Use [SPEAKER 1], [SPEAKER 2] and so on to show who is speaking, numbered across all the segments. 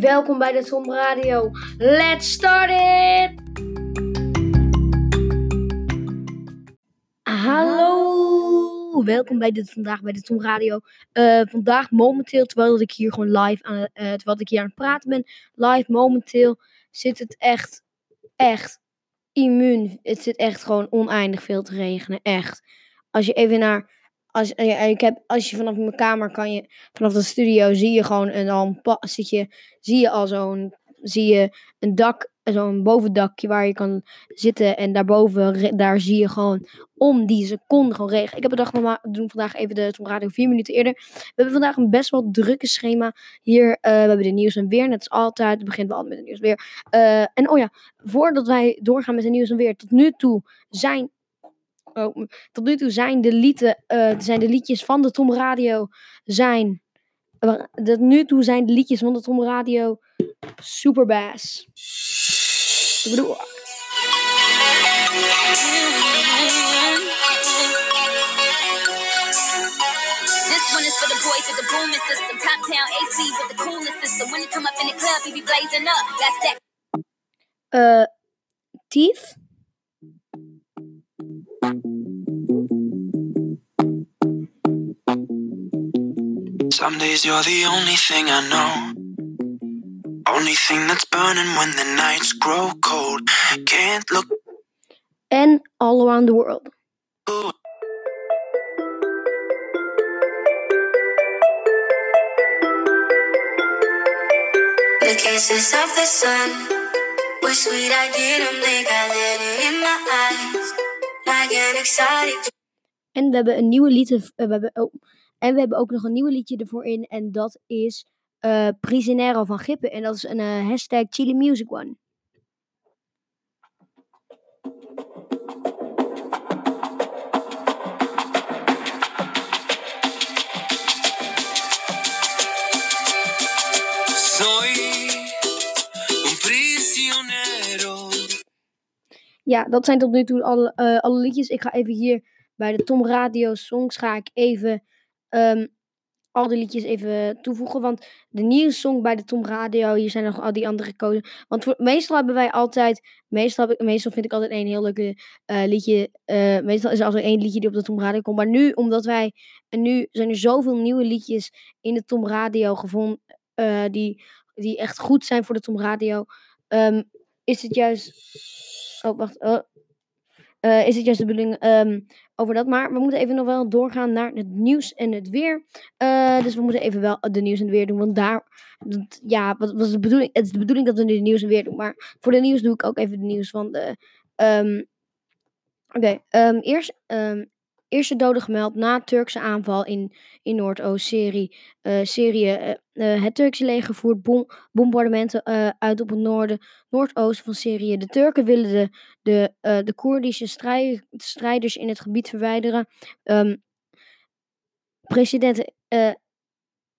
[SPEAKER 1] Welkom bij de Tom Radio. Let's start it! Hallo, welkom bij dit vandaag bij de Tom Radio. Eh, vandaag momenteel, terwijl ik hier gewoon live aan, eh, terwijl ik hier aan het praten ben, live momenteel zit het echt, echt immuun. Het zit echt gewoon oneindig veel te regenen, echt. Als je even naar als, eh, ik heb, als je vanaf mijn kamer kan je, vanaf de studio zie je gewoon en dan zit je, zie je al zo'n, zie je een dak, zo'n bovendakje waar je kan zitten en daarboven, daar zie je gewoon om die seconde gewoon regen. Ik heb bedacht, we doen vandaag even de radio vier minuten eerder. We hebben vandaag een best wel drukke schema hier. Uh, we hebben de nieuws en weer, net als altijd. Het begint wel altijd met de nieuws weer. Uh, en oh ja, voordat wij doorgaan met de nieuws en weer, tot nu toe zijn Oh, tot nu toe zijn de, lieden, uh, zijn de liedjes van de Tom Radio zijn. Uh, tot nu toe zijn de liedjes van de Tom Radio superbass. Ik bedoel. This one is for the boys with the booming system. Top town AC with the coolest system. When you come up in the club, you be blazing up. That's that. Uh, teeth? Some days you're the only thing I know. Only thing that's burning when the nights grow cold. Can't look. And all around the world. Ooh. The kisses of the sun were sweet. I didn't think I let it in my eyes. Like an exotic. En we hebben een nieuwe lied. Uh, we hebben, oh, En we hebben ook nog een nieuw liedje ervoor in. En dat is uh, Prisionero van Gippen. En dat is een uh, hashtag Chili Music One. Ja, dat zijn tot nu toe alle, uh, alle liedjes. Ik ga even hier bij de Tom Radio Songs ga ik even um, al die liedjes even toevoegen. Want de nieuwe song bij de Tom Radio, hier zijn nog al die andere gekozen. Want voor, meestal hebben wij altijd, meestal, heb ik, meestal vind ik altijd één heel leuk uh, liedje. Uh, meestal is er altijd één liedje die op de Tom Radio komt. Maar nu, omdat wij, en nu zijn er zoveel nieuwe liedjes in de Tom Radio gevonden, uh, die, die echt goed zijn voor de Tom Radio. Um, is het juist, oh wacht, oh, is het juist de bedoeling um, over dat. Maar we moeten even nog wel doorgaan naar het nieuws en het weer. Uh, dus we moeten even wel de nieuws en het weer doen. Want daar, ja, wat was de bedoeling? Het is de bedoeling dat we nu de nieuws en weer doen. Maar voor de nieuws doe ik ook even de nieuws van de. Um, Oké, okay, um, eerst um, Eerste dode gemeld na Turkse aanval in, in Noordoost-Syrië. Uh, Syrië, uh, uh, het Turkse leger voert bom bombardementen uit op het noorden, noordoosten van Syrië. De Turken willen de, de, de Koerdische strijd, strijders in het gebied verwijderen. Um, president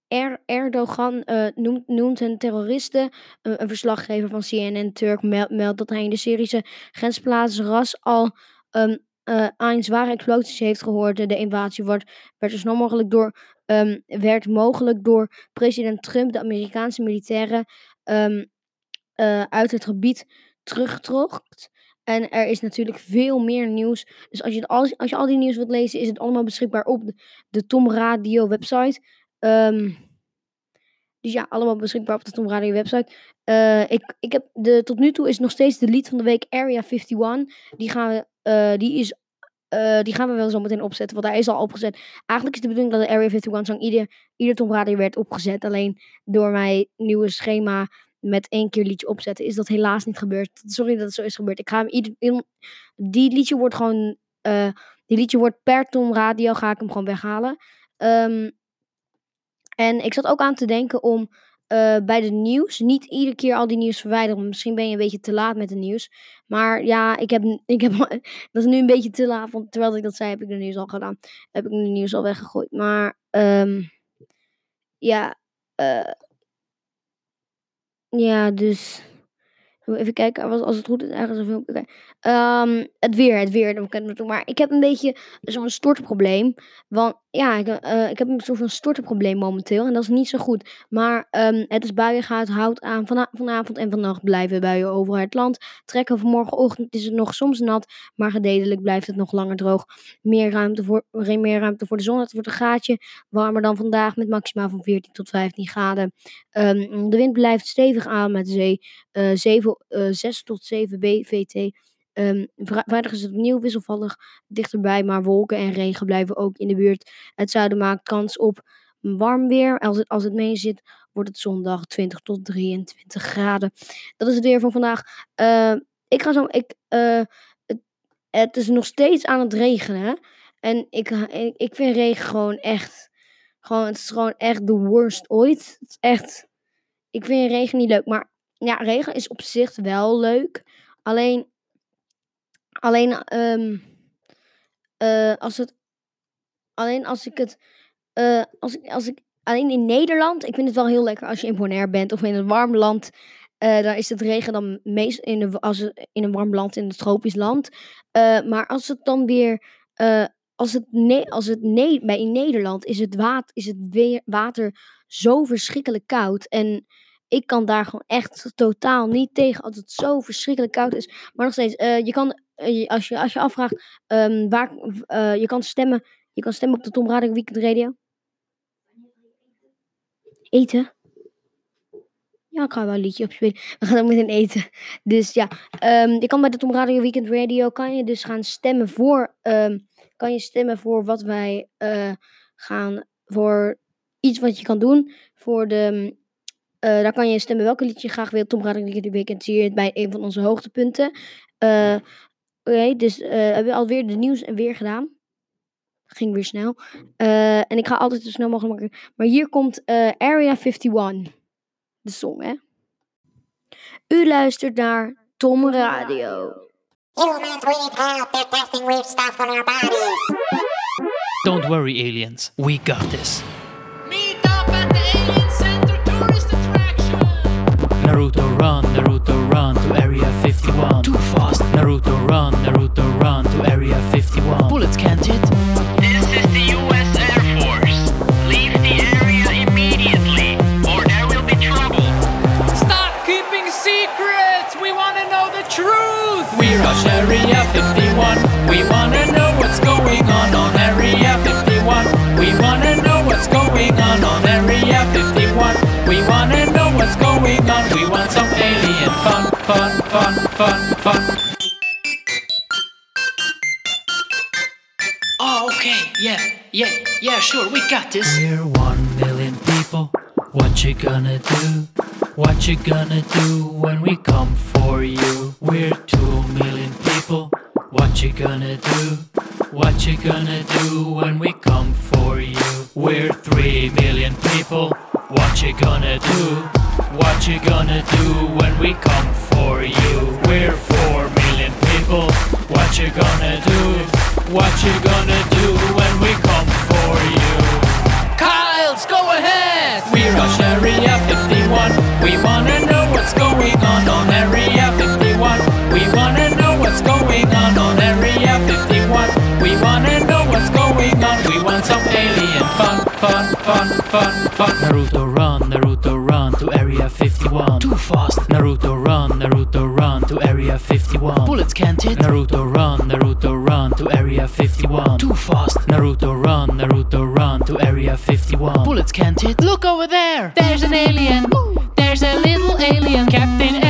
[SPEAKER 1] er Erdogan noemt, noemt hen terroristen. een verslaggever van CNN Turk meldt, dat hij in de Syrische grensplaats Ras al um, uh, aan zware explosies heeft gehoord. De invasie wordt, werd zo snel mogelijk door, um, werd mogelijk door president Trump de Amerikaanse militairen um, uh, uit het gebied teruggetrokken. En er is natuurlijk veel meer nieuws. Dus als je, als, je al die nieuws wilt lezen, is het allemaal beschikbaar op de, Tom Radio website. Um, dus ja, allemaal beschikbaar op de Tom Radio website. Uh, ik, ik heb de, tot nu toe is nog steeds de lied van de week Area 51. Die gaan we uh, die, is, uh, die gaan we wel zo meteen opzetten, want hij is al opgezet. Eigenlijk is de bedoeling dat de Area 51 song ieder, ieder Tom werd opgezet. Alleen door mijn nieuwe schema met één keer liedje opzetten is dat helaas niet gebeurd. Sorry dat het zo is gebeurd. Ik ga hem ieder, die liedje wordt gewoon, uh, die liedje wordt per Tom Radio ga ik hem gewoon weghalen. Um, en ik zat ook aan te denken om uh, bij de nieuws. Niet iedere keer al die nieuws verwijderen. Misschien ben je een beetje te laat met de nieuws. Maar ja, ik heb, ik heb, dat is nu een beetje te laat. Want terwijl ik dat zei, heb ik de nieuws al gedaan. Heb ik de nieuws al weggegooid. Maar um, ja, uh, ja, dus. Even kijken, als het goed is, ergens een filmpje. Okay. Um, het weer, het weer. Maar ik heb een beetje zo'n stortprobleem. Want ja, ik, uh, ik heb een soort van stortenprobleem momenteel. En dat is niet zo goed. Maar um, het is buien gaat, houdt aan. Vana vanavond en vannacht blijven buien over het land. Trekken vanmorgenochtend is het nog soms nat. Maar gededelijk blijft het nog langer droog. Meer ruimte voor, meer ruimte voor de zon. Het wordt een gaatje. Warmer dan vandaag met maximaal van 14 tot 15 graden. Um, de wind blijft stevig aan met zee. Uh, 7, uh, 6 tot 7 BVT. Um, vrijdag is het opnieuw wisselvallig dichterbij, maar wolken en regen blijven ook in de buurt. Het zuiden maakt kans op warm weer. Als het, als het mee zit, wordt het zondag 20 tot 23 graden. Dat is het weer van vandaag. Uh, ik ga zo. Ik, uh, het, het, is nog steeds aan het regenen. En ik, ik, ik vind regen gewoon echt. Gewoon, het is gewoon echt de worst ooit. Het is echt. Ik vind regen niet leuk. Maar ja, regen is op zich wel leuk. Alleen Alleen, um, uh, als het. Alleen als ik het. Uh, als ik, als ik, alleen in Nederland. Ik vind het wel heel lekker als je in Bonaire bent of in een warm land. Uh, daar is het regen dan meest in als het, in een warm land, in een tropisch land. maar als het dan weer. als het, ne als het ne bij in Nederland is het, water, is het weer, water zo verschrikkelijk koud. En ik kan daar gewoon echt totaal niet tegen als het zo verschrikkelijk koud is. Maar nog steeds, je kan eh, als, je, als je afvraagt um, waar uh, je kan stemmen, je kan stemmen op de Tom Radio Weekend Radio. Eten? Ja, ik ga wel een liedje opspelen. We gaan ook meteen eten. Dus ja, um, je kan bij de Tom Weekend Radio kan je dus gaan stemmen voor, um, kan je stemmen voor wat wij uh, gaan, voor iets wat je kan doen. Voor de, daar kan je stemmen welke liedje je graag wilt. Tom Radio Weekend zie je bij een van onze hoogtepunten. Uh, Oké, dus uh, hebben we alweer de nieuws en weer gedaan. Ging weer snel. Uh, en ik ga altijd zo snel mogelijk maken. Maar hier komt uh, Area 51. De song, hè? U luistert naar Tom Radio. Humans, we need help. They're testing weird stuff on our bodies.
[SPEAKER 2] Don't worry, aliens. We got this.
[SPEAKER 3] Meet up at the Alien Center tourist attraction.
[SPEAKER 2] Naruto run, Naruto run to Area 51. Too fast. Naruto run, Naruto run to Area 51. Bullets can't hit.
[SPEAKER 3] This is the U.S. Air Force. Leave the area immediately, or there will be trouble. Stop keeping secrets. We want to know the truth.
[SPEAKER 2] We rush Area 51. We wanna know what's going on on Area 51. We wanna know what's going on on Area 51. We wanna know what's going on. We want some alien fun, fun, fun, fun, fun. Yeah, sure, we got this. We're one million people. What you gonna do? What you gonna do when we come for you? We're two million people. What you gonna do? What you gonna do when we come for you? We're three million people. What you gonna do? What you gonna do when we come for you? We're four million people. What you gonna do? What you gonna do fun, fun, fun, fun, fun. Naruto run, Naruto run to Area 51. Too fast. Naruto run, Naruto run to Area 51. Bullets can't hit. Naruto run, Naruto run to Area 51. Too fast. Naruto run, Naruto run to Area 51. Bullets can't hit. Look over there. There's an alien. There's a little alien. Captain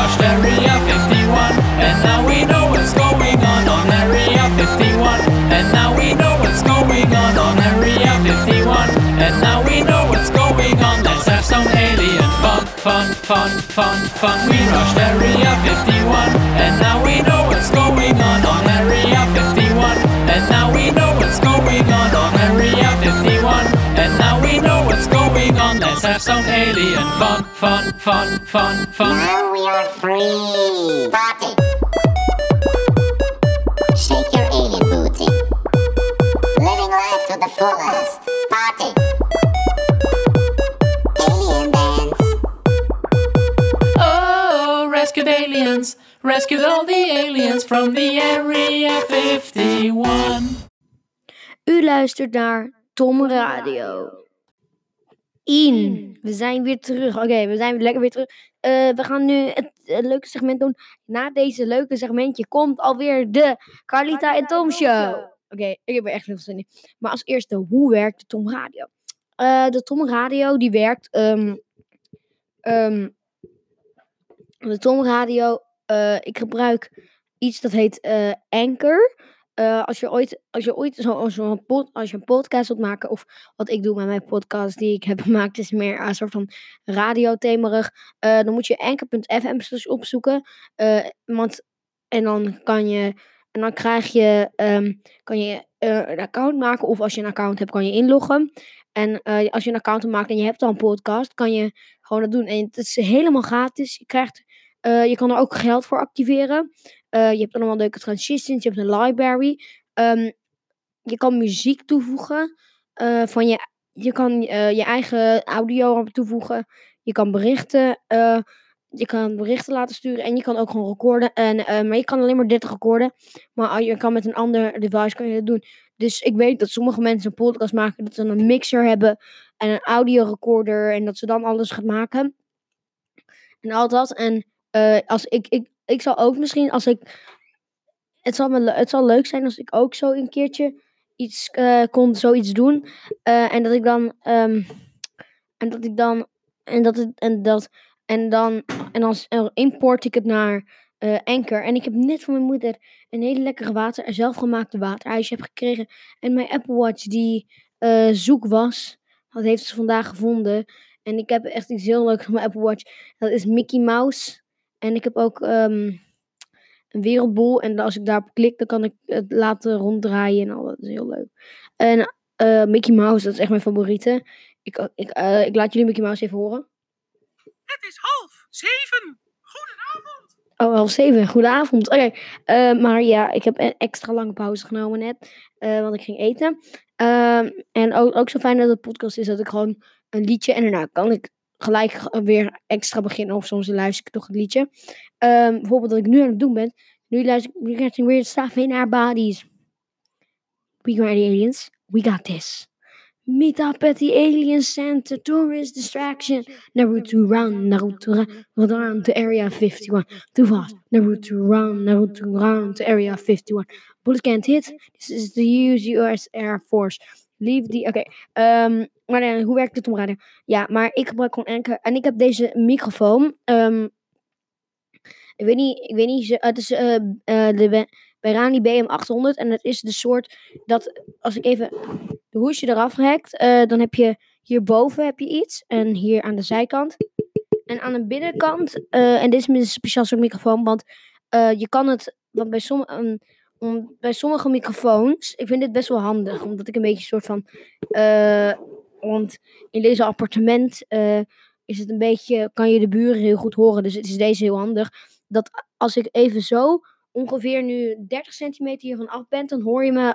[SPEAKER 2] We rushed Area 51, and now we know what's going on on Area 51. And now we know what's going on on Area 51. And now we know what's going on. Let's have some alien fun, fun, fun, fun, fun. We rushed Area 51, alien fun, fun, fun, fun, fun.
[SPEAKER 4] Now we are free. Party. Shake your alien booty. Living life to the fullest. Party. Alien dance.
[SPEAKER 2] Oh, rescued aliens, rescued all the aliens from the Area 51.
[SPEAKER 1] U luistert naar Tom Radio. In. We zijn weer terug. Oké, we zijn lekker weer terug. Eh, we gaan nu het leuke segment doen. Na deze leuke segmentje komt alweer de Carlita en Tom Show. Oké, ik heb er echt heel veel zin in. Maar als eerste, hoe werkt de Tom Radio? Eh, de Tom Radio die werkt. ehm, ehm, de Tom Radio. eh, ik gebruik iets dat heet Anchor. Eh, als je ooit, als je ooit zo, zo een pod, als je een podcast wilt maken, of wat ik doe met mijn podcast die ik heb gemaakt, is meer een soort van radiothemerig. eh dan moet je anchor.fm opzoeken. eh, want, en dan kan je, en dan krijg je, ehm, kan je een account maken, of als je een account hebt, kan je inloggen. En als je een account maakt en je hebt al een podcast, kan je gewoon dat doen. En het is helemaal gratis. Je krijgt, eh, je kan er ook geld voor activeren. Eh, je hebt allemaal leuke transitions. Je hebt een library. Ehm, je kan muziek toevoegen. eh, van je, je kan je eigen audio toevoegen. Je kan berichten. je kan berichten laten sturen. En je kan ook gewoon recorden. En, maar je kan alleen maar 30 recorden. Maar je kan met een ander device kan je dat doen. Dus ik weet dat sommige mensen een podcast maken. Dat ze een mixer hebben. En een audiorecorder. En dat ze dan alles gaat maken. En al dat. En eh, als ik, ik, ik zal ook misschien als ik. Het zal, me, het zal leuk zijn als ik ook zo een keertje iets eh, kon zoiets doen. Eh, en dat ik dan. ehm, en dat ik dan. En dat. En dat. En dan. En dan import ik het naar Anchor. En ik heb net van mijn moeder een hele lekkere water. Zelfgemaakte waterijsje heb gekregen. En mijn Apple Watch die zoek was. Dat heeft ze vandaag gevonden. En ik heb echt iets heel leuks op mijn Apple Watch. Dat is Mickey Mouse. En ik heb ook ehm, een wereldbol. En als ik daarop klik, dan kan ik het laten ronddraaien en al. Dat is heel leuk. En eh, Mickey Mouse, dat is echt mijn favoriete. Ik, ik, eh, ik laat jullie Mickey Mouse even horen.
[SPEAKER 5] Het is half zeven. Goedenavond.
[SPEAKER 1] Oh, half zeven. Goedenavond. Oké, eh, maar ja, ik heb een extra lange pauze genomen net. want ik ging eten. Ehm, en ook, ook zo fijn dat het podcast is dat ik gewoon een liedje... En daarna kan ik gelijk g- weer extra beginnen. Of soms luister ik toch het liedje. Ehm, bijvoorbeeld wat ik nu aan het doen ben. Nu luister ik getting weird stuff in our bodies. We got the aliens. We got this. Meet up at the alien center. Tourist distraction. Naruto run. Naruto run. Run to area 51. Too fast. Naruto run. Naruto run to area 51. Bullet can't hit. This is the US Air Force. The... Oké. ehm, maar hoe werkt het om? Ja, maar ik gebruik gewoon Anchor. En ik heb deze microfoon. ehm, ik weet niet, ik weet niet, het is eh, eh, de Be- Berani BM800 en het is de soort dat als ik even de hoesje eraf hekt, eh, dan heb je hierboven heb je iets en hier aan de zijkant. En aan de binnenkant, en dit is een speciaal soort microfoon, want je kan het, want bij, sommige om, bij sommige microfoons, ik vind dit best wel handig, omdat ik een beetje een soort van, eh, want in deze appartement eh, is het een beetje, kan je de buren heel goed horen, dus het is deze heel handig, dat als ik even zo ongeveer nu 30 centimeter hiervan af ben, dan hoor je me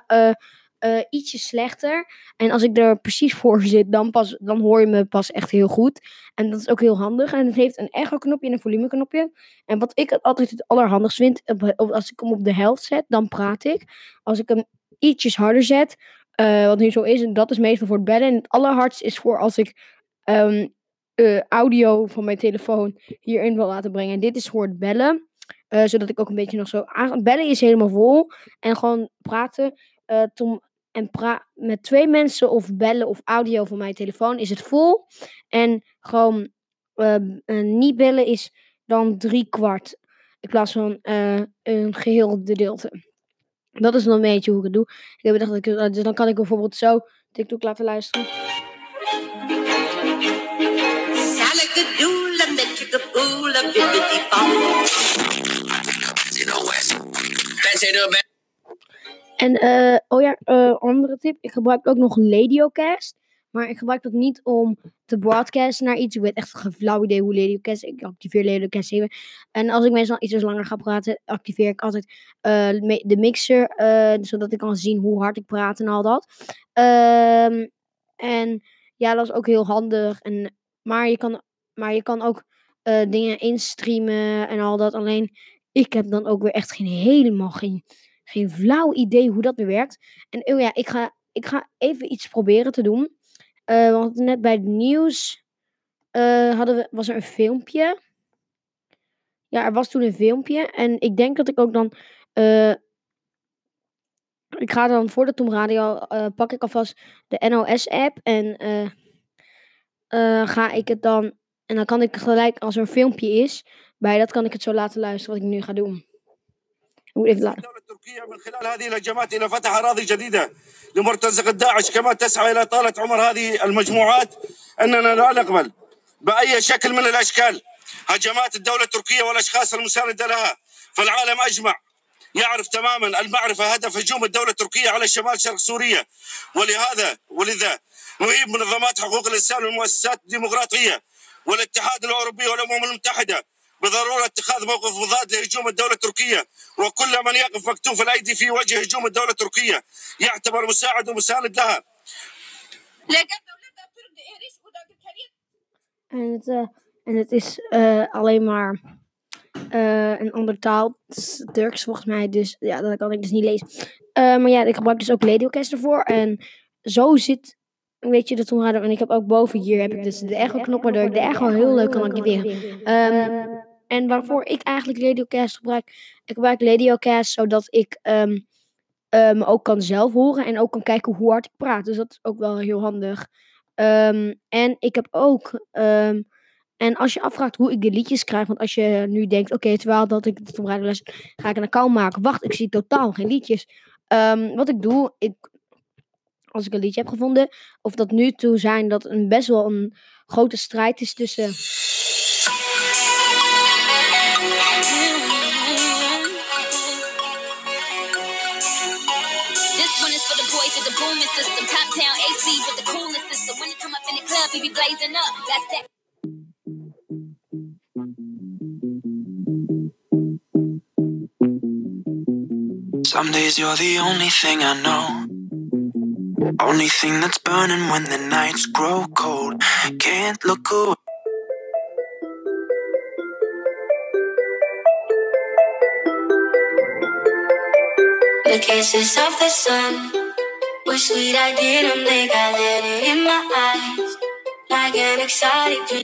[SPEAKER 1] eh, ietsje slechter. En als ik er precies voor zit, dan, pas, dan hoor je me pas echt heel goed. En dat is ook heel handig. En het heeft een echo-knopje en een volumeknopje. En wat ik altijd het allerhandigst vind, als ik hem op de helft zet, dan praat ik. Als ik hem ietsjes harder zet, eh, wat nu zo is, en dat is meestal voor het bellen. En het allerhardst is voor als ik ehm, eh, audio van mijn telefoon hierin wil laten brengen. En dit is voor het bellen. zodat ik ook een beetje nog zo. Bellen is helemaal vol. En gewoon praten. Tom, en pra met twee mensen of bellen of audio van mijn telefoon is het vol. En gewoon ehm, eh, niet bellen is dan drie kwart. In plaats van eh, een geheel gedeelte. Dat is dan een beetje hoe ik het doe. Ik heb bedacht dat ik, eh, dus dan kan ik bijvoorbeeld zo TikTok laten luisteren. En, eh, oh ja, eh, andere tip. Ik gebruik ook nog Ladiocast. Maar ik gebruik dat niet om te broadcasten naar iets. Ik weet echt geen flauw idee hoe Ladiocast... Ik activeer Ladiocast even. En als ik meestal iets langer ga praten, activeer ik altijd eh, de mixer. zodat ik kan zien hoe hard ik praat en al dat. Ehm, en ja, dat is ook heel handig. En, maar, je kan, maar je kan ook dingen instreamen en al dat. Alleen, ik heb dan ook weer echt geen, helemaal geen, geen flauw idee hoe dat weer werkt. En oh ja, ik ga, ik ga even iets proberen te doen. Eh, want net bij het nieuws eh, hadden we, was er een filmpje. Ja, er was toen een filmpje. En ik denk dat ik ook dan. eh, ik ga dan voor de Tom Radio. pak ik alvast de NOS-app. En ga ik het dan. En dan kan ik gelijk, als er een filmpje is. Bij dat kan ik het zo laten luisteren wat ik nu ga doen. Laten.
[SPEAKER 6] الدولة التركية من خلال هذه الهجمات إلى فتح أراضي جديدة لمرتزقة داعش كما تسعى إلى طالة عمر هذه المجموعات أننا لا نقبل بأي شكل من الأشكال هجمات الدولة التركية والأشخاص المساندة لها فالعالم أجمع يعرف تماما المعرفة هدف هجوم الدولة التركية على شمال شرق سوريا ولهذا ولذا نهيب منظمات حقوق الإنسان والمؤسسات الديمقراطية والاتحاد الأوروبي والأمم المتحدة بضرورة اتخاذ موقف مضاد لهجوم الدولة التركية وكل من يقف مكتوف الأيدي في وجه هجوم الدولة التركية يعتبر مساعد ومساند لها
[SPEAKER 1] En het, eh, en het is eh, alleen maar eh, een andere taal. Het is Turks volgens mij. Dus ja, dat kan ik dus niet lezen. Eh, maar ja, ik gebruik dus ook Ladiocast ervoor. En zo zit, weet je, de Tom Radio. En ik heb ook boven hier heb ik dus de echo-knop, waardoor ik de echo heel leuk kan activeren. Ehm, en waarvoor ik eigenlijk Ladiocast gebruik. Ik gebruik Ladiocast zodat ik me ook kan zelf horen. En ook kan kijken hoe hard ik praat. Dus dat is ook wel heel handig. Ehm, en ik heb ook. en als je afvraagt hoe ik de liedjes krijg. Want als je nu denkt: oké, terwijl dat ik het op luister, ga ik een account maken. Wacht, ik zie totaal geen liedjes. Wat ik doe, ik, als ik een liedje heb gevonden. Of dat nu toe zijn dat een best wel een grote strijd is tussen.
[SPEAKER 7] Blazing up. That's that.
[SPEAKER 8] Some days you're the only thing I know. Only thing that's burning when the nights grow cold. Can't look away.
[SPEAKER 7] The kisses of the sun were sweet. I didn't think I let it in my eyes. Like an dream.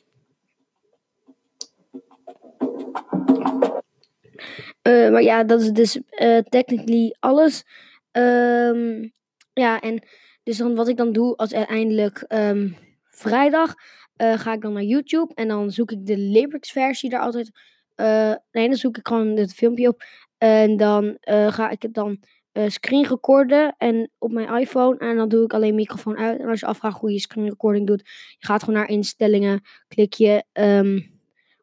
[SPEAKER 1] Eh, maar ja, dat is dus eh technically alles. Ehm, ja, en dus dan wat ik dan doe als uiteindelijk ehm, vrijdag eh, ga ik dan naar YouTube en dan zoek ik de lyrics versie daar altijd. nee, dan zoek ik gewoon het filmpje op en dan ga ik het dan eh, screen recorden en op mijn iPhone en dan doe ik alleen microfoon uit. En als je afvraagt hoe je screen recording doet, je gaat gewoon naar instellingen, klik je ehm,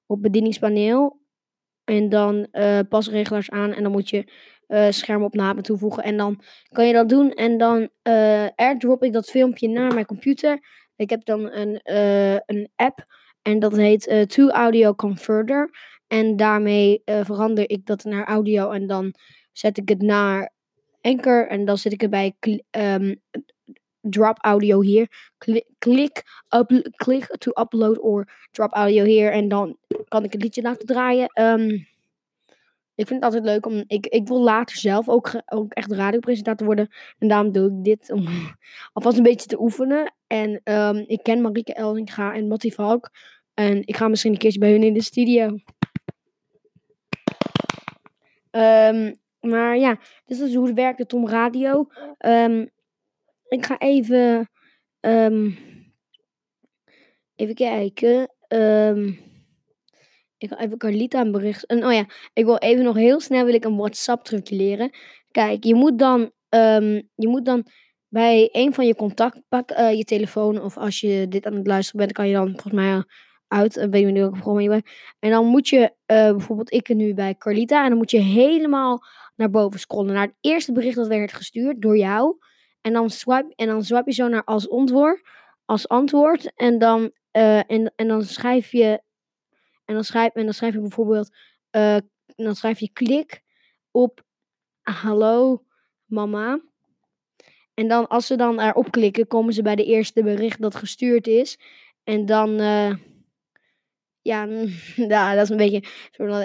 [SPEAKER 1] op bedieningspaneel en dan eh, pasregelaars aan. En dan moet je eh schermopname toevoegen. En dan kan je dat doen. En dan airdrop ik dat filmpje naar mijn computer. Ik heb dan een, een app. En dat heet To Audio Converter. En daarmee verander ik dat naar audio. En dan zet ik het naar Anchor. En dan zet ik het bij kli- ehm, drop audio hier. Klik, klik, to upload or drop audio hier. En dan kan ik het liedje laten draaien. Ehm, ik vind het altijd leuk om. Ik, ik wil later zelf ook, ook echt radiopresentator worden. En daarom doe ik dit om alvast een beetje te oefenen. En ehm, ik ken Marieke Ellinga en Mattie Valk. En ik ga misschien een keertje bij hun in de studio. Ehm, maar ja, dit is hoe het werkt, de Tom Radio. Ehm, ik ga even. ehm, even kijken. Ehm, ik ga even Carlita een bericht. En oh ja, ik wil even nog heel snel wil ik een WhatsApp trucje leren. Kijk, je moet dan, je moet dan bij een van je contacten pak eh, je telefoon. Of als je dit aan het luisteren bent, kan je dan volgens mij uit. Ik weet niet welke programma je bent. En dan moet je, eh, bijvoorbeeld ik nu bij Carlita. En dan moet je helemaal naar boven scrollen. Naar het eerste bericht dat werd gestuurd door jou. En dan swipe, en dan swipe je zo naar als ontwoord. als antwoord. En dan, eh, en, en dan schrijf je. En dan schrijf, en dan schrijf je bijvoorbeeld. eh, dan schrijf je klik op hallo mama. En dan als ze dan erop klikken, komen ze bij de eerste bericht dat gestuurd is. En dan. eh, ja, ja, dat is een beetje.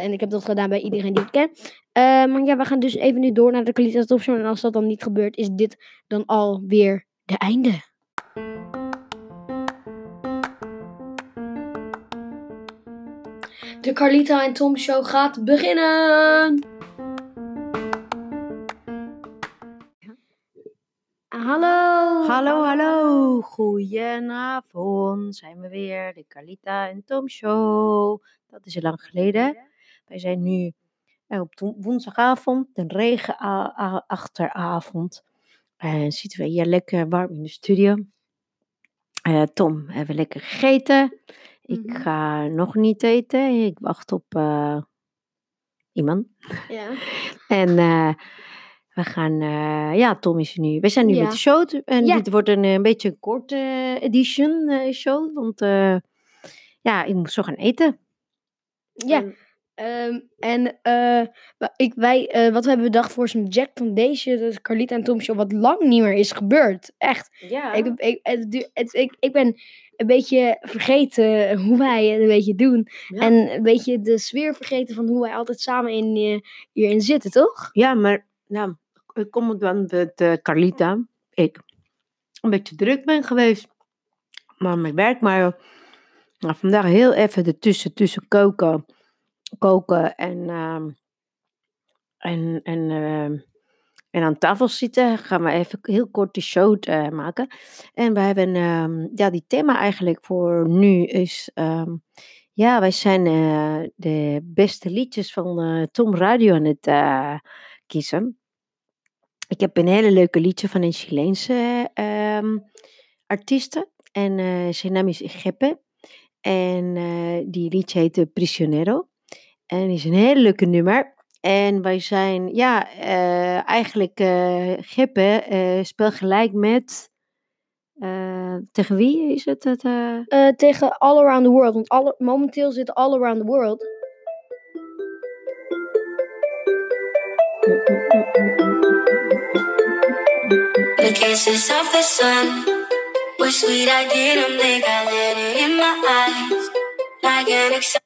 [SPEAKER 1] En ik heb dat gedaan bij iedereen die ik ken. Eh, maar ja, we gaan dus even nu door naar de Kalita Top Show. En als dat dan niet gebeurt, is dit dan alweer de einde. De Carlita en Tom Show gaat beginnen. Hallo.
[SPEAKER 9] Hallo, hallo. Goedenavond. Zijn we weer, de Carlita en Tom Show. Dat is al lang geleden. Wij zijn nu eh, op wo- woensdagavond, een regenachteravond. En zitten we hier lekker warm in de studio. Eh, Tom, hebben we lekker gegeten. Ik
[SPEAKER 1] Mhm.
[SPEAKER 9] ga nog niet eten. Ik wacht op eh, iemand.
[SPEAKER 1] Ja.
[SPEAKER 9] En eh, we gaan, eh, ja, Tom is er nu. We zijn nu
[SPEAKER 1] Ja.
[SPEAKER 9] met de show. En
[SPEAKER 1] Ja.
[SPEAKER 9] dit wordt een, eh, een beetje een korte eh, edition eh, show. Want eh, ja, ik moet zo gaan eten.
[SPEAKER 1] Ja.
[SPEAKER 9] En-
[SPEAKER 1] Ehm, en eh, ik, wij, eh, wat we hebben bedacht voor zo'n Jack deze, de Carlita en Tom Show, wat lang niet meer is gebeurd. Echt.
[SPEAKER 9] ja.
[SPEAKER 1] Ik, ik, het, het, ik, ik ben een beetje vergeten hoe wij het een beetje doen.
[SPEAKER 9] Ja.
[SPEAKER 1] En een beetje de sfeer vergeten van hoe wij altijd samen in, eh, hierin zitten, toch?
[SPEAKER 9] ja, maar ja, ik kom dan met Carlita, ik, een beetje druk ben geweest. Maar mijn werk, maar nou, vandaag heel even ertussen, tussen koken, koken en, ehm, en, en, ehm, en aan tafel zitten, gaan we even heel kort de show eh, maken. En we hebben, ehm, ja, die thema eigenlijk voor nu is, ja, wij zijn eh, de beste liedjes van eh, Tom Radio aan het kiezen. Ik heb een hele leuke liedje van een Chileense ehm artieste. En zijn naam is Geppe. En die liedje heet Prisionero. En is een hele leuke nummer. En wij zijn, ja, eh, eigenlijk eh Geppe eh speelt gelijk met... eh, tegen wie is het? het eh?
[SPEAKER 1] Eh, tegen All Around the World. Want alle, momenteel zitten All Around the World.
[SPEAKER 7] The kisses of the sun were sweet. I didn't think I let it in my eyes. Like an exciting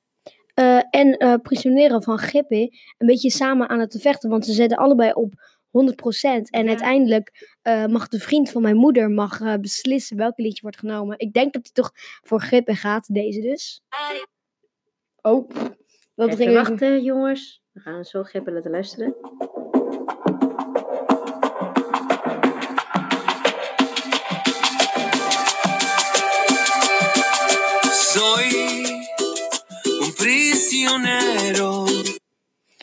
[SPEAKER 1] Eh, en eh Prisionero van Gippy een beetje samen aan het vechten. Want ze zetten allebei op 100%. En
[SPEAKER 9] Ja.
[SPEAKER 1] uiteindelijk eh, mag de vriend van mijn moeder mag, eh, beslissen welke liedje wordt genomen. Ik denk dat hij toch voor Gippy gaat, deze dus. Oh, dat
[SPEAKER 9] Even
[SPEAKER 1] ging
[SPEAKER 9] wachten, jongens. We gaan zo Geppe laten luisteren.
[SPEAKER 8] Soy prisionero.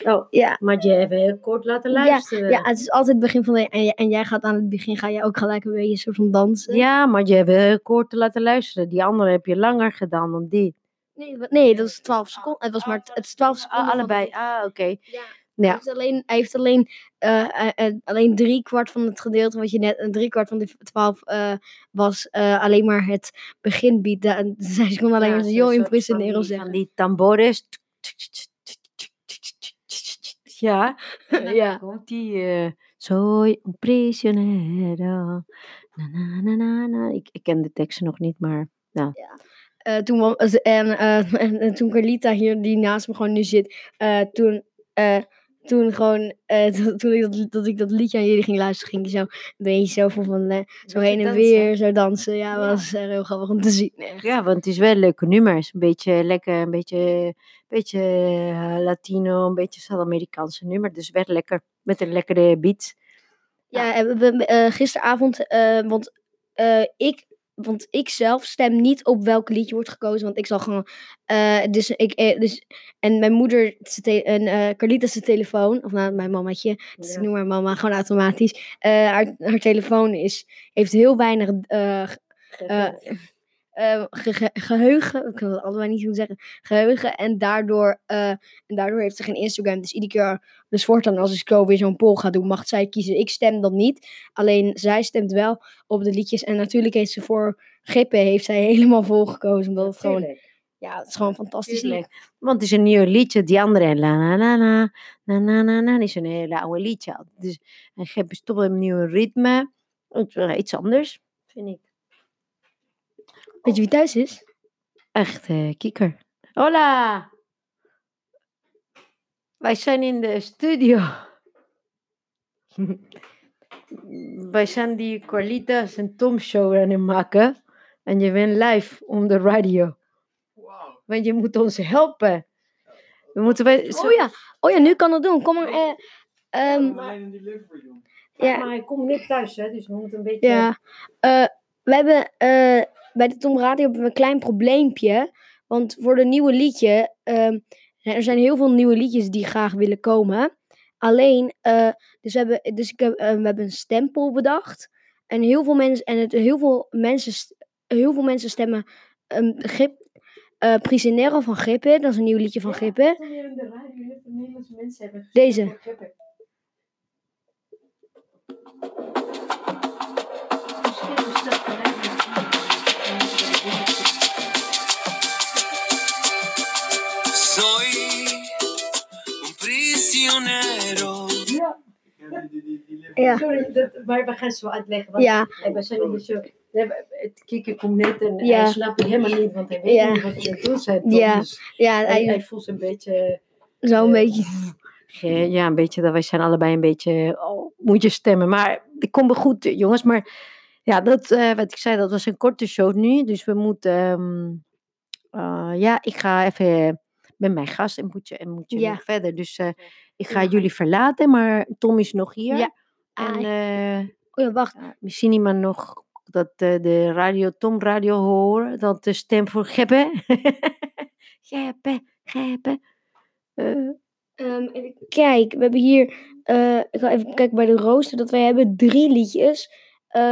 [SPEAKER 9] Oh,
[SPEAKER 1] Ja.
[SPEAKER 9] maar je even heel kort laten
[SPEAKER 1] Ja,
[SPEAKER 9] luisteren.
[SPEAKER 1] Ja, het is altijd het begin van de... En, jij- en jij gaat aan het begin, ga jij ook gelijk een beetje een soort van dansen.
[SPEAKER 9] Ja, maar je hebt heel kort te laten luisteren. Die andere heb je langer gedaan dan die.
[SPEAKER 1] Nee, nee, dat is 12 seconden. Het was maar het is 12 seconden.
[SPEAKER 9] Ah,
[SPEAKER 1] van-
[SPEAKER 9] allebei. Ah, oké.
[SPEAKER 1] Ja.
[SPEAKER 9] Ja.
[SPEAKER 1] Hij heeft alleen, hij heeft alleen, eh, eh, eh, alleen drie kwart van het gedeelte wat je net, een drie kwart van de 12 eh, was eh, alleen maar het beginbeat. Zij kon alleen
[SPEAKER 9] Ja,
[SPEAKER 1] maar
[SPEAKER 9] die-
[SPEAKER 1] zeggen.
[SPEAKER 9] Van die tambores. Ja.
[SPEAKER 1] Ja.
[SPEAKER 9] Komt die. eh Soy un prisionero. Na, na, na, na, na. Ik, ik ken de teksten nog niet, maar.
[SPEAKER 1] Eh, toen, wa- en, eh, en, en toen Carlita hier, die naast me gewoon nu zit, eh, toen, eh, toen gewoon, to- toen ik dat, dat ik dat liedje aan jullie ging luisteren, ging hij zo een beetje zo van, eh, zo heen en
[SPEAKER 9] dansen.
[SPEAKER 1] weer, zo dansen. Ja,
[SPEAKER 9] Ja.
[SPEAKER 1] was eh, heel grappig om te zien. echt.
[SPEAKER 9] Ja, want het is wel een leuke nummer. Het is een beetje lekker, een beetje, beetje Latino, een beetje Zuid-Amerikaanse nummer. Dus wel lekker. Met een lekkere beat.
[SPEAKER 1] Ja, eh, we, we- gisteravond, want ik, want ik zelf stem niet op welk liedje wordt gekozen, want ik zal gewoon, eh, dus ik, eh, dus, en mijn moeder, en Carlita's de telefoon, of nou, mijn mamaatje, dus ik noem haar mama gewoon automatisch, haar, haar telefoon is, heeft heel weinig eh, eh, ge- ge- geheugen, ik kan het allebei niet goed zeggen, geheugen. En daardoor, eh, en daardoor heeft ze geen Instagram. Dus iedere keer, dus voortaan als ik zo weer zo'n poll ga doen, mag zij kiezen. Ik stem dan niet. Alleen zij stemt wel op de liedjes. En natuurlijk heeft ze voor Gippen heeft zij helemaal volgekozen. Omdat het gewoon, ja, het is gewoon fantastisch.
[SPEAKER 9] Want het is een nieuw liedje. Die andere, la la la la, na na na na, is een hele oude liedje. Dus, en Gep is toch wel een nieuw ritme. Iets anders, vind ik.
[SPEAKER 1] Weet je wie thuis is?
[SPEAKER 9] Echt, eh kieker. Hola! Wij zijn in de studio. Wij zijn die Carlitas en Tom show aan het maken. En je bent live op de radio. Want je moet ons helpen. We moeten wij...
[SPEAKER 1] Oh ja, oh ja, nu kan dat doen. Kom maar. eh, ehm, ja,
[SPEAKER 9] Maar hij komt net thuis, hè, dus we moeten een beetje...
[SPEAKER 1] ja. Eh, we hebben eh, bij de Tom Radio hebben we een klein probleempje. Want voor de nieuwe liedje, ehm, er zijn heel veel nieuwe liedjes die graag willen komen. Alleen, eh, dus, we hebben, dus ik heb, eh, we hebben een stempel bedacht. En heel veel mensen, en het, heel veel mensen, heel veel mensen stemmen um, Grip, eh, Prisionero van Gippen. Dat is een nieuw liedje van Gippen. Deze.
[SPEAKER 8] Prisionero.
[SPEAKER 1] Ja.
[SPEAKER 9] Sorry, dat, maar we gaan het zo uitleggen. Want
[SPEAKER 1] Ja.
[SPEAKER 9] eh, we zijn in de show. we hebben- Het kikker komt net en
[SPEAKER 1] Ja.
[SPEAKER 9] hij snapt het helemaal niet, want hij weet
[SPEAKER 1] Ja.
[SPEAKER 9] niet wat hij doen zijn.
[SPEAKER 1] Ja.
[SPEAKER 9] Dus
[SPEAKER 1] Ja,
[SPEAKER 9] hij, voelt een beetje...
[SPEAKER 1] zo een beetje.
[SPEAKER 9] Ge- Ja, een beetje dat wij zijn allebei een beetje. Oh, moet je stemmen. Maar ik kom wel goed, eh, jongens. Maar ja, dat, eh, wat ik zei, dat was een korte show nu. Dus we moeten. ehm, eh, ja, ik ga even met mijn gast en moet je, en moet je
[SPEAKER 1] Ja.
[SPEAKER 9] nog verder. Dus eh, ik ga
[SPEAKER 1] Ja.
[SPEAKER 9] jullie verlaten, maar Tom is nog hier.
[SPEAKER 1] Ja.
[SPEAKER 9] En
[SPEAKER 1] Ah,
[SPEAKER 9] eh,
[SPEAKER 1] oh ja, wacht.
[SPEAKER 9] misschien iemand nog dat eh, de radio, Tom Radio horen. Dat de stem voor Geppe. Geppe, Geppe.
[SPEAKER 1] Ehm, even kijken, we hebben hier. ik ga even kijken bij de rooster. Dat wij hebben drie liedjes.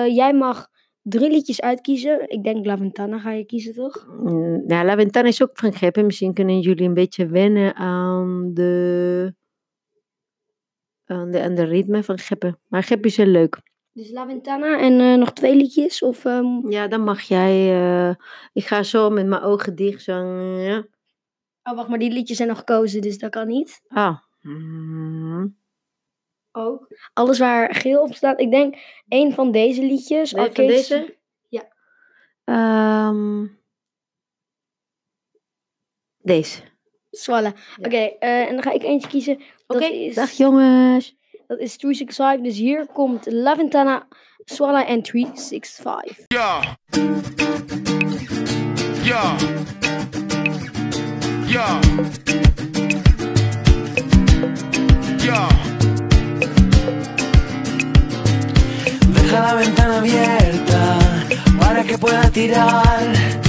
[SPEAKER 1] Jij mag drie liedjes uitkiezen. Ik denk La Ventana ga je kiezen, toch?
[SPEAKER 9] Mm, Ja, La Ventana is ook van Geppe. Misschien kunnen jullie een beetje wennen aan de, aan de, de ritme van Geppe. Maar Geppe is heel leuk.
[SPEAKER 1] Dus La Ventana en eh, nog twee liedjes. Of, ehm,
[SPEAKER 9] Ja, dan mag jij. eh, ik ga zo met mijn ogen dicht. Zo, ja.
[SPEAKER 1] Oh, wacht, maar die liedjes zijn nog gekozen, dus dat kan niet.
[SPEAKER 9] Ah. Mm.
[SPEAKER 1] Ook. Alles waar geel op staat. Ik denk één van deze liedjes.
[SPEAKER 9] Nee, van deze?
[SPEAKER 1] Ja.
[SPEAKER 9] Ehm, deze.
[SPEAKER 1] Swalla. Oké, eh, en dan ga ik eentje kiezen. Dat
[SPEAKER 9] Oké, dag jongens.
[SPEAKER 1] Dat is 365. Dus hier komt La Ventana, Swalla en 365.
[SPEAKER 6] Ja. Ja. Ja. Ja.
[SPEAKER 8] Deja la ventana abierta para que pueda tirar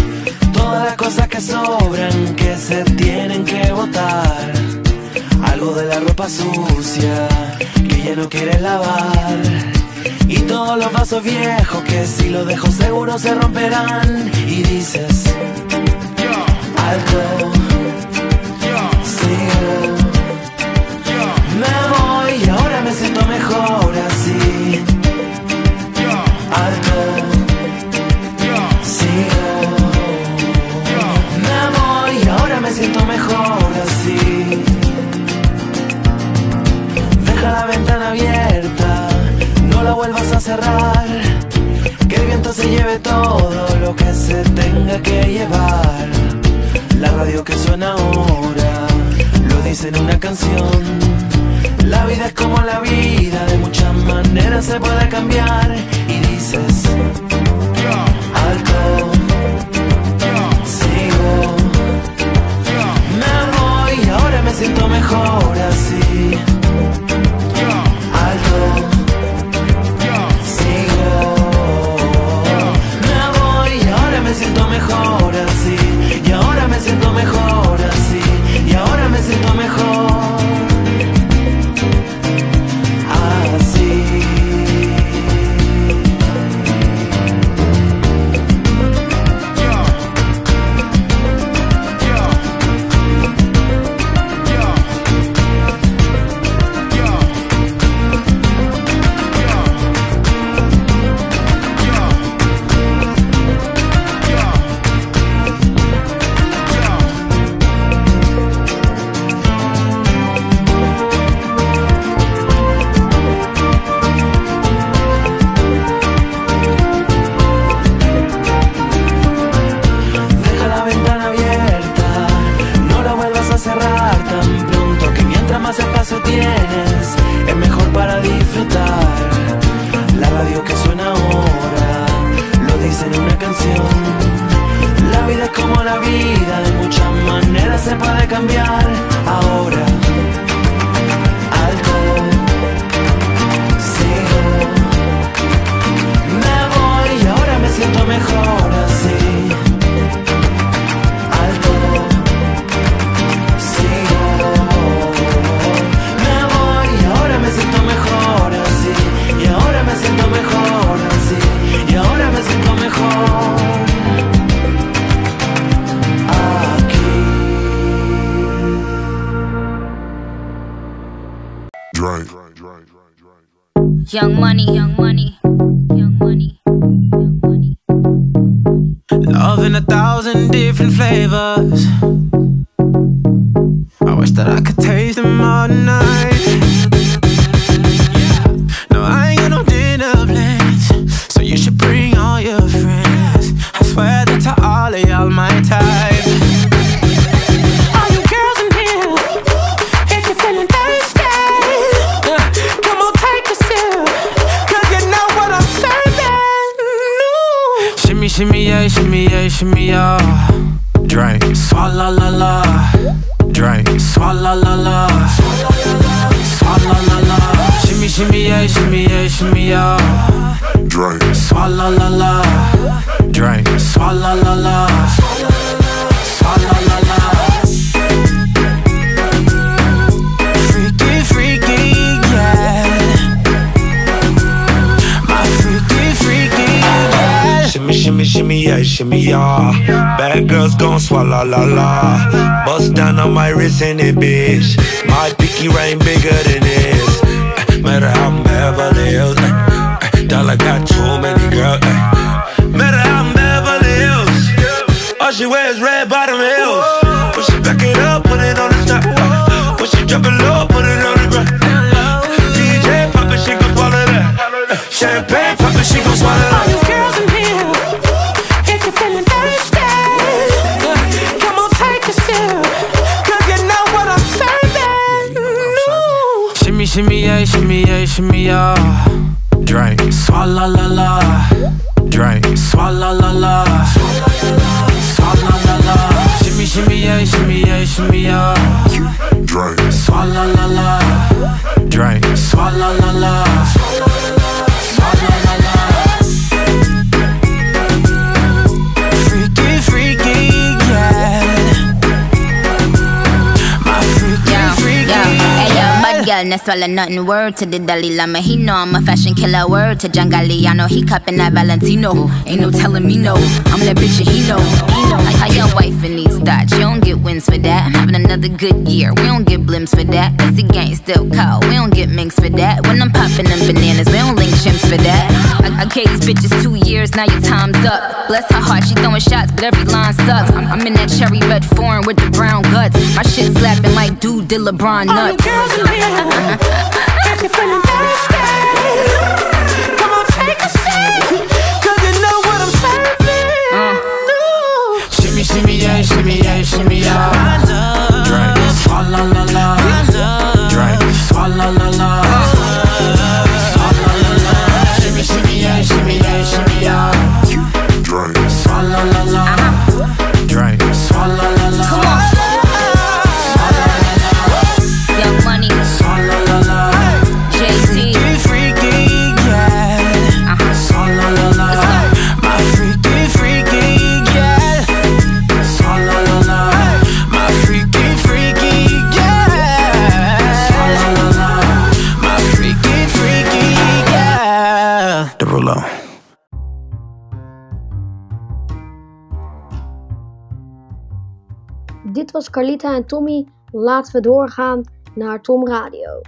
[SPEAKER 8] todas las cosas que sobran que se tienen que botar. Algo de la ropa sucia que ya no quiere lavar. Y todos los vasos viejos que si los dejo seguro se romperán. Y dices, alto, sigo. Me voy y ahora me siento mejor así. Se puede cambiar.
[SPEAKER 2] Different flavors. I wish that I could
[SPEAKER 10] Bad girls gon' swallow la la. Bust down on my wrist and it, bitch. My pinky ring bigger than this. Swallow
[SPEAKER 11] nothing. Word to the Dalai Lama, he know I'm a fashion killer. Word to John Galliano, he cupping that Valentino. Ain't no telling me no, I'm that bitch and he know. Like how your wife in these thoughts, you don't get wins for that. I'm having another good year, we don't get blimps for that. Cause the gang still cold, we don't get minks for that. When I'm popping them bananas, we don't link chimps for that. I, I gave these bitches two years, now your time's up. Bless her heart, she throwing shots, but every line sucks. I'm, I'm in that cherry red foreign with the brown guts. My shit slapping like dude did LeBron
[SPEAKER 2] nuts. All
[SPEAKER 11] nuts.
[SPEAKER 2] girls in here, feeling thirsty, come on, take a 'cause you know what I'm serving. Uh. Shimmy, shimmy, yeah, shimmy, yeah, shimmy, yeah. Drink, swalla la la. Drink, swalla la
[SPEAKER 12] Dit was Carlita en Tommy. Laten we doorgaan naar Tom Radio.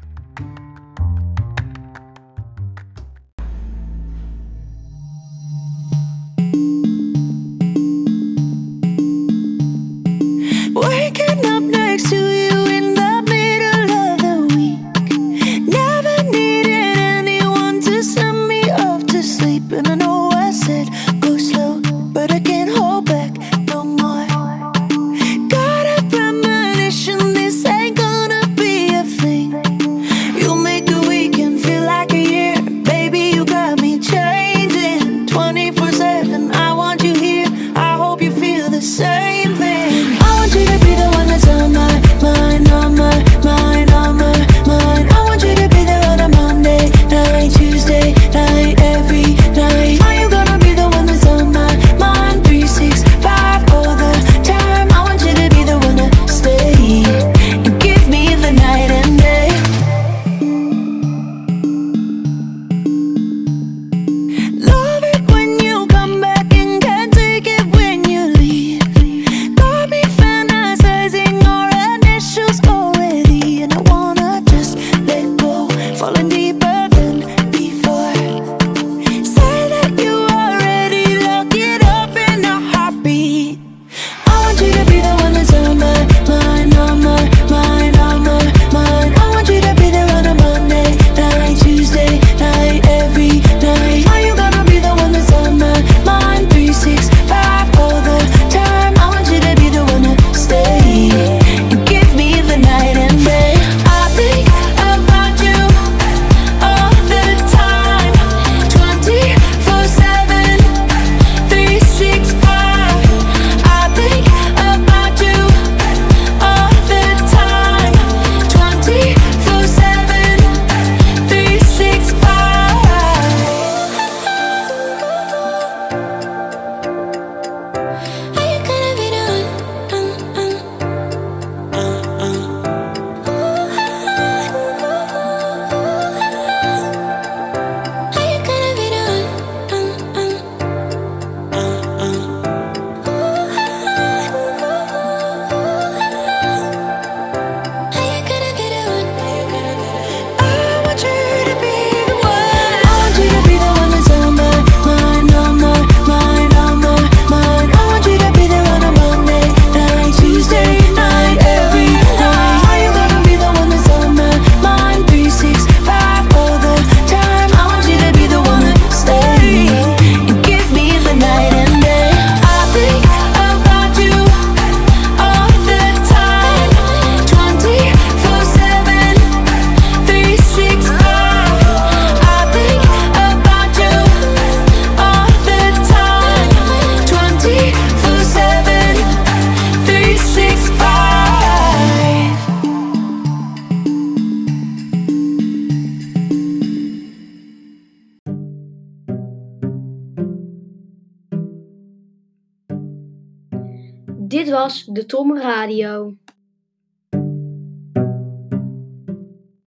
[SPEAKER 1] Tom Radio.